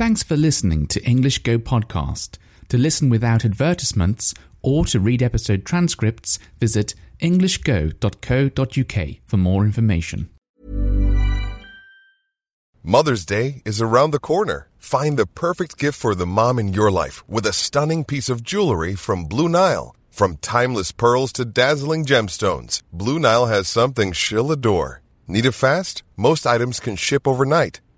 Thanks for listening to English Go Podcast. To listen without advertisements or to read episode transcripts, visit englishgo.co.uk for more information. Mother's Day is around the corner. Find the perfect gift for the mom in your life with a stunning piece of jewelry from Blue Nile. From timeless pearls to dazzling gemstones, Blue Nile has something she'll adore. Need it fast? Most items can ship overnight.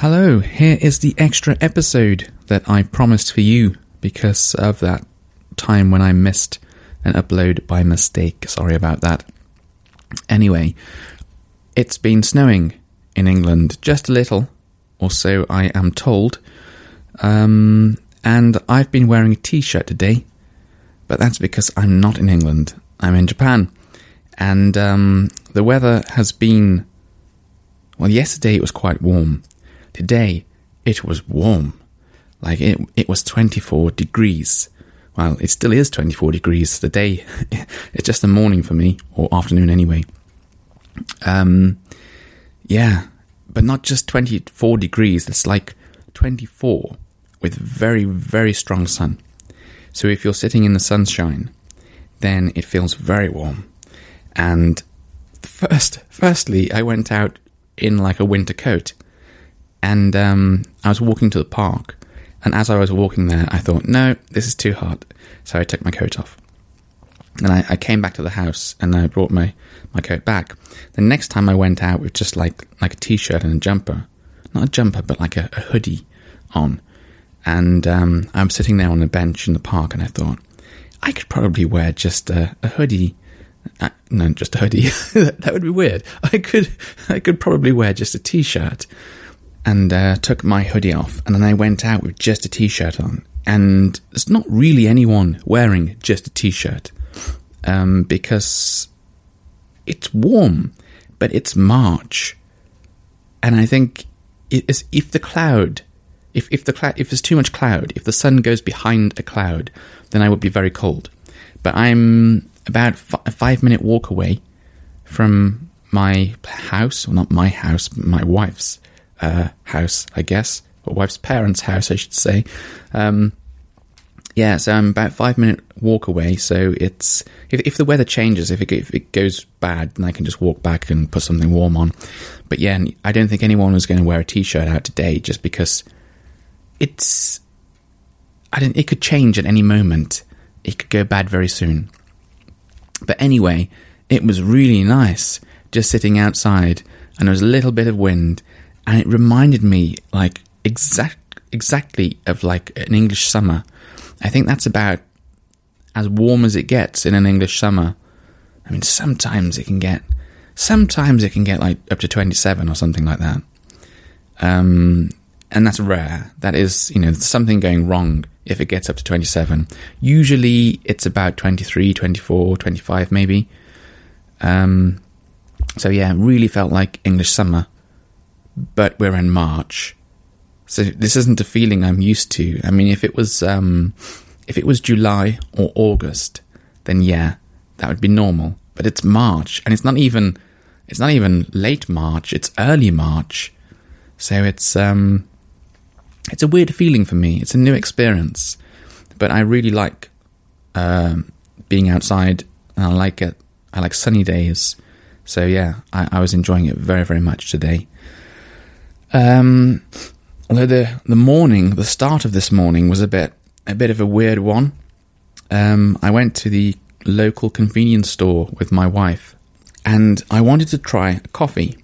Hello, here is the extra episode that I promised for you because of that time when I missed an upload by mistake. Sorry about that. Anyway, it's been snowing in England just a little, or so I am told. Um, and I've been wearing a t shirt today, but that's because I'm not in England. I'm in Japan. And um, the weather has been. Well, yesterday it was quite warm. Today it was warm. Like it, it was 24 degrees. Well, it still is 24 degrees. The day, it's just the morning for me, or afternoon anyway. Um, yeah, but not just 24 degrees. It's like 24 with very, very strong sun. So if you're sitting in the sunshine, then it feels very warm. And first, firstly, I went out in like a winter coat, and um, I was walking to the park. And as I was walking there, I thought, no, this is too hot. So I took my coat off. And I, I came back to the house and I brought my, my coat back. The next time I went out with just like like a t-shirt and a jumper, not a jumper, but like a, a hoodie on. And um, I'm sitting there on a bench in the park, and I thought I could probably wear just a, a hoodie. Uh, no, just a hoodie. that would be weird. I could I could probably wear just a t-shirt, and uh, took my hoodie off, and then I went out with just a t-shirt on. And there's not really anyone wearing just a t-shirt um, because it's warm, but it's March, and I think it is, if the cloud, if if the if there's too much cloud, if the sun goes behind a cloud, then I would be very cold. But I'm about f- a five minute walk away from my house, well, not my house, my wife's uh, house, I guess, or wife's parents' house, I should say. Um, yeah, so I'm about five minute walk away. So it's if, if the weather changes, if it if it goes bad, then I can just walk back and put something warm on. But yeah, I don't think anyone was going to wear a t-shirt out today, just because it's. I don't. It could change at any moment. It could go bad very soon. But anyway, it was really nice just sitting outside, and there was a little bit of wind, and it reminded me like exact exactly of like an English summer. I think that's about as warm as it gets in an English summer. I mean, sometimes it can get, sometimes it can get like up to 27 or something like that. Um, and that's rare. That is, you know, something going wrong if it gets up to 27. Usually it's about 23, 24, 25 maybe. Um, so yeah, really felt like English summer. But we're in March. So this isn't a feeling I'm used to. I mean, if it was um, if it was July or August, then yeah, that would be normal. But it's March, and it's not even it's not even late March. It's early March, So it's um, it's a weird feeling for me. It's a new experience, but I really like um, being outside, and I like it. I like sunny days. So yeah, I, I was enjoying it very very much today. Um, although the the morning, the start of this morning was a bit a bit of a weird one. Um, I went to the local convenience store with my wife, and I wanted to try coffee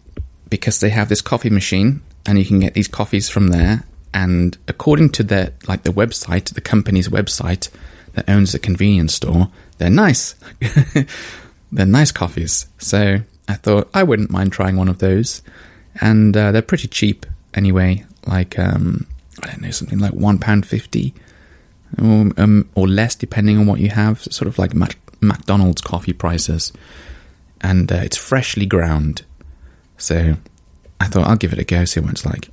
because they have this coffee machine, and you can get these coffees from there. And according to their like the website, the company's website that owns the convenience store, they're nice. they're nice coffees. So I thought I wouldn't mind trying one of those, and uh, they're pretty cheap anyway. Like um, I don't know, something like one pound fifty, or, um, or less, depending on what you have. Sort of like Mac- McDonald's coffee prices, and uh, it's freshly ground. So I thought I'll give it a go, see what it's like.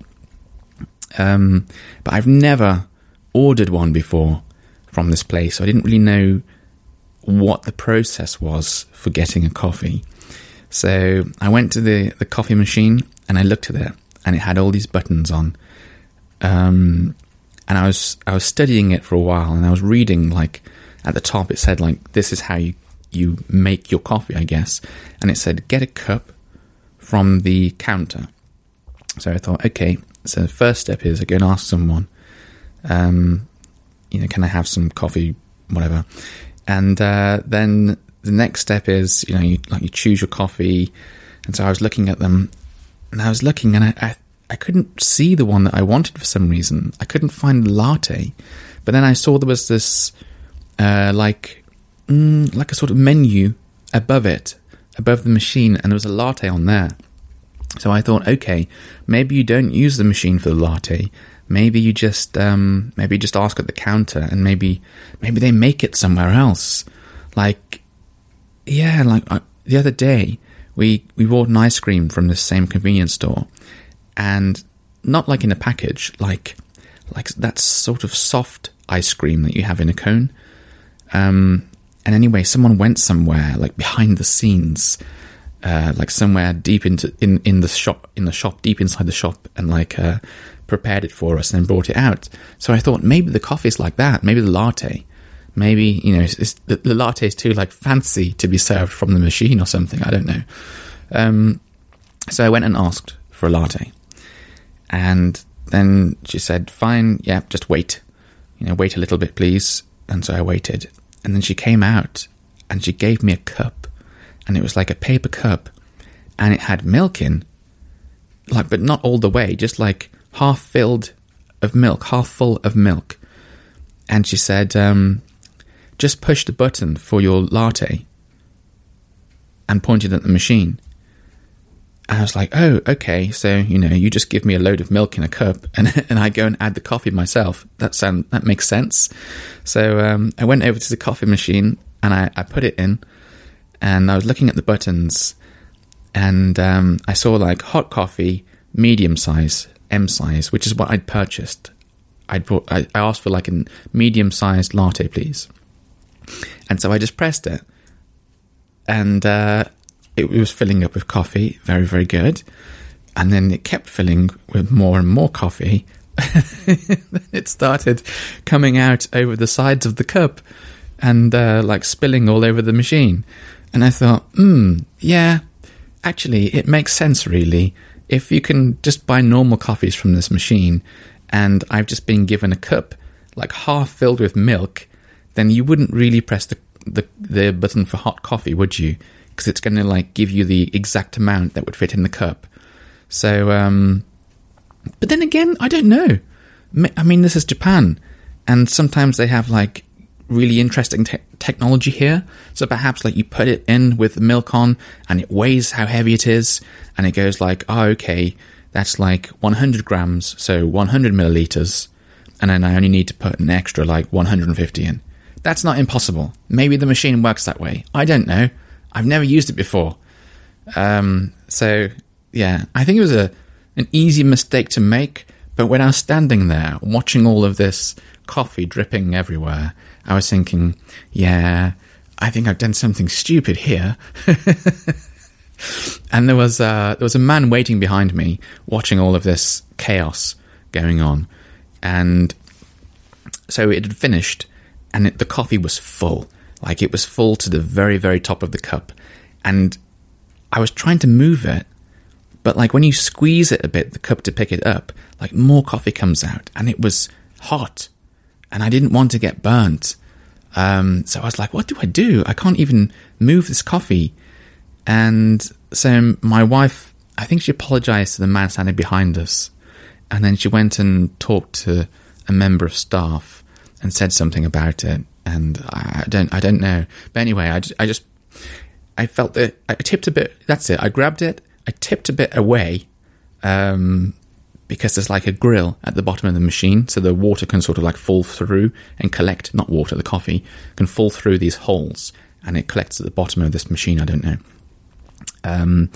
Um, but I've never ordered one before from this place, so I didn't really know what the process was for getting a coffee. So I went to the, the coffee machine and I looked at it, and it had all these buttons on. Um, and I was I was studying it for a while, and I was reading like at the top it said like this is how you you make your coffee, I guess, and it said get a cup from the counter. So I thought, okay, so the first step is I go and ask someone, um, you know, can I have some coffee, whatever, and uh, then the next step is you know you like you choose your coffee, and so I was looking at them, and I was looking, and I, I I couldn't see the one that I wanted for some reason. I couldn't find latte, but then I saw there was this uh, like mm, like a sort of menu above it, above the machine, and there was a latte on there. So I thought, okay, maybe you don't use the machine for the latte. Maybe you just um, maybe you just ask at the counter, and maybe maybe they make it somewhere else. Like, yeah, like uh, the other day we we bought an ice cream from the same convenience store, and not like in a package, like like that sort of soft ice cream that you have in a cone. Um, and anyway, someone went somewhere like behind the scenes, uh, like somewhere deep into in, in the shop in the shop deep inside the shop, and like uh, prepared it for us and brought it out. So I thought maybe the coffee's like that, maybe the latte, maybe you know it's, the, the latte is too like fancy to be served from the machine or something. I don't know. Um, so I went and asked for a latte, and then she said, "Fine, yeah, just wait. You know, wait a little bit, please." And so I waited, and then she came out and she gave me a cup, and it was like a paper cup, and it had milk in, like, but not all the way, just like half filled of milk, half full of milk. And she said, um, "Just push the button for your latte," and pointed at the machine. And I was like, oh, okay. So you know, you just give me a load of milk in a cup, and and I go and add the coffee myself. That sound that makes sense. So um, I went over to the coffee machine and I, I put it in, and I was looking at the buttons, and um, I saw like hot coffee, medium size, M size, which is what I'd purchased. I'd brought, I, I asked for like a medium sized latte, please, and so I just pressed it, and. Uh, it was filling up with coffee, very, very good. And then it kept filling with more and more coffee. it started coming out over the sides of the cup and uh, like spilling all over the machine. And I thought, hmm, yeah, actually, it makes sense really. If you can just buy normal coffees from this machine and I've just been given a cup like half filled with milk, then you wouldn't really press the, the, the button for hot coffee, would you? because it's going to like give you the exact amount that would fit in the cup. So, um, but then again, I don't know. I mean, this is Japan, and sometimes they have like really interesting te- technology here. So perhaps like you put it in with the milk on, and it weighs how heavy it is, and it goes like, oh, okay, that's like 100 grams, so 100 milliliters, and then I only need to put an extra like 150 in. That's not impossible. Maybe the machine works that way. I don't know. I've never used it before. Um, so yeah, I think it was a an easy mistake to make. But when I was standing there watching all of this coffee dripping everywhere, I was thinking, yeah, I think I've done something stupid here. and there was uh, there was a man waiting behind me watching all of this chaos going on. And so it had finished, and it, the coffee was full. Like it was full to the very, very top of the cup. And I was trying to move it, but like when you squeeze it a bit, the cup to pick it up, like more coffee comes out, and it was hot. And I didn't want to get burnt. Um, so I was like, what do I do? I can't even move this coffee. And so my wife, I think she apologized to the man standing behind us. And then she went and talked to a member of staff and said something about it. And I don't, I don't know. But anyway, I just, I just, I felt that I tipped a bit. That's it. I grabbed it. I tipped a bit away, um, because there's like a grill at the bottom of the machine, so the water can sort of like fall through and collect. Not water, the coffee can fall through these holes, and it collects at the bottom of this machine. I don't know. Um,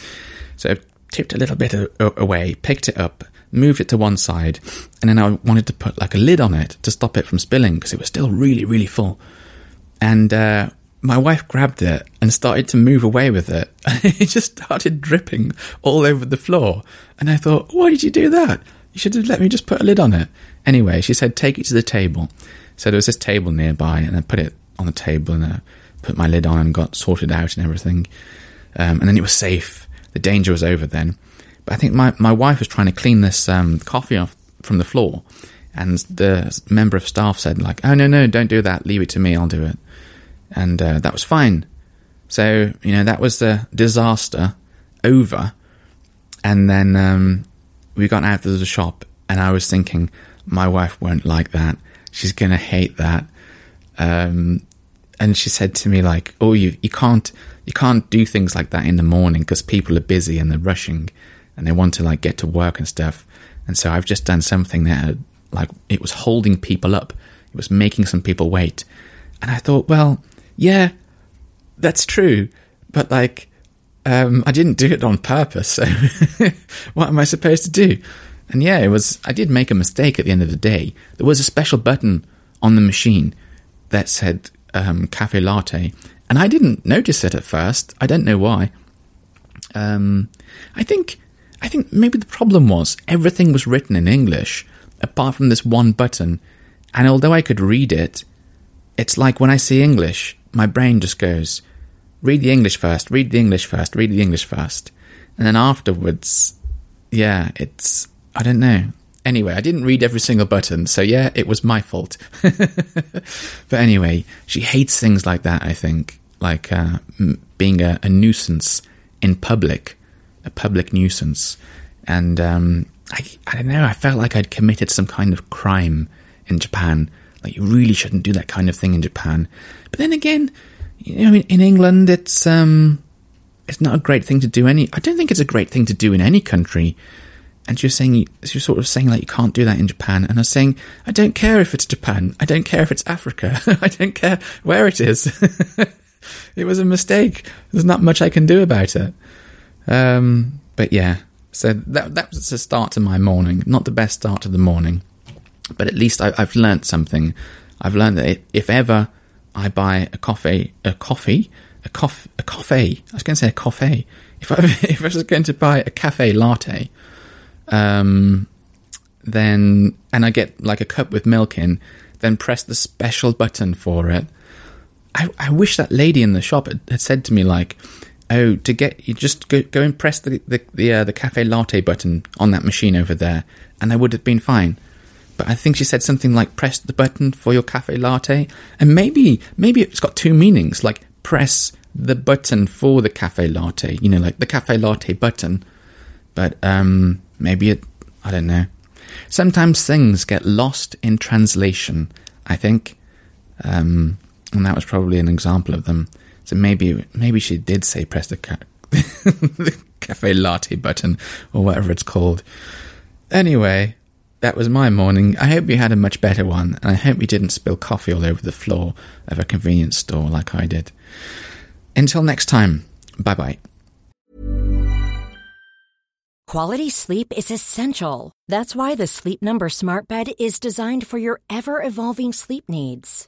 so I tipped a little bit away, picked it up, moved it to one side, and then I wanted to put like a lid on it to stop it from spilling because it was still really, really full. And uh, my wife grabbed it and started to move away with it. It just started dripping all over the floor. And I thought, why did you do that? You should have let me just put a lid on it. Anyway, she said, take it to the table. So there was this table nearby, and I put it on the table and I put my lid on and got sorted out and everything. Um, and then it was safe. The danger was over then. I think my, my wife was trying to clean this um, coffee off from the floor. And the member of staff said, like, oh, no, no, don't do that. Leave it to me. I'll do it. And uh, that was fine. So, you know, that was the disaster over. And then um, we got out of the shop, and I was thinking, my wife won't like that. She's going to hate that. Um, and she said to me, like, oh, you, you can't you can't do things like that in the morning because people are busy and they're rushing and they want to like get to work and stuff. And so I've just done something that like it was holding people up. It was making some people wait. And I thought, well, yeah, that's true, but like um, I didn't do it on purpose. So what am I supposed to do? And yeah, it was. I did make a mistake at the end of the day. There was a special button on the machine that said um, cafe latte, and I didn't notice it at first. I don't know why. Um, I think I think maybe the problem was everything was written in English apart from this one button, and although I could read it, it's like when I see English, my brain just goes, read the English first, read the English first, read the English first, and then afterwards, yeah, it's I don't know. Anyway, I didn't read every single button, so yeah, it was my fault. but anyway, she hates things like that, I think, like uh, being a, a, nuisance in public, a public nuisance. And um, I, I don't know, I felt like I'd committed some kind of crime in Japan. Like, you really shouldn't do that kind of thing in Japan. But then again, you know, in, in England, it's um, it's not a great thing to do. Any, I don't think it's a great thing to do in any country and you're saying you're sort of saying like you can't do that in Japan, and I was saying I don't care if it's Japan, I don't care if it's Africa, I don't care where it is. it was a mistake. There's not much I can do about it. Um, but yeah, so that that was a start to my morning. Not the best start to the morning, but at least I, have learned something. I've learned that if ever I buy a coffee, a coffee, a coffee, a coffee. I was going to say a coffee. If I if I was going to buy a cafe latte um, then and I get like a cup with milk in, then press the special button for it. I, I wish that lady in the shop had, had said to me like, "Oh, to get you just go go and press the the the, uh, the cafe latte button on that machine over there," and I would have been fine. But I think she said something like "press the button for your cafe latte," and maybe maybe it's got two meanings, like press the button for the cafe latte, you know, like the cafe latte button. But um, Maybe it, I don't know. Sometimes things get lost in translation, I think. Um, and that was probably an example of them. So maybe maybe she did say press the, ca- the cafe latte button or whatever it's called. Anyway, that was my morning. I hope you had a much better one, and I hope you didn't spill coffee all over the floor of a convenience store like I did. Until next time, bye bye. Quality sleep is essential. That's why the Sleep Number Smart Bed is designed for your ever evolving sleep needs.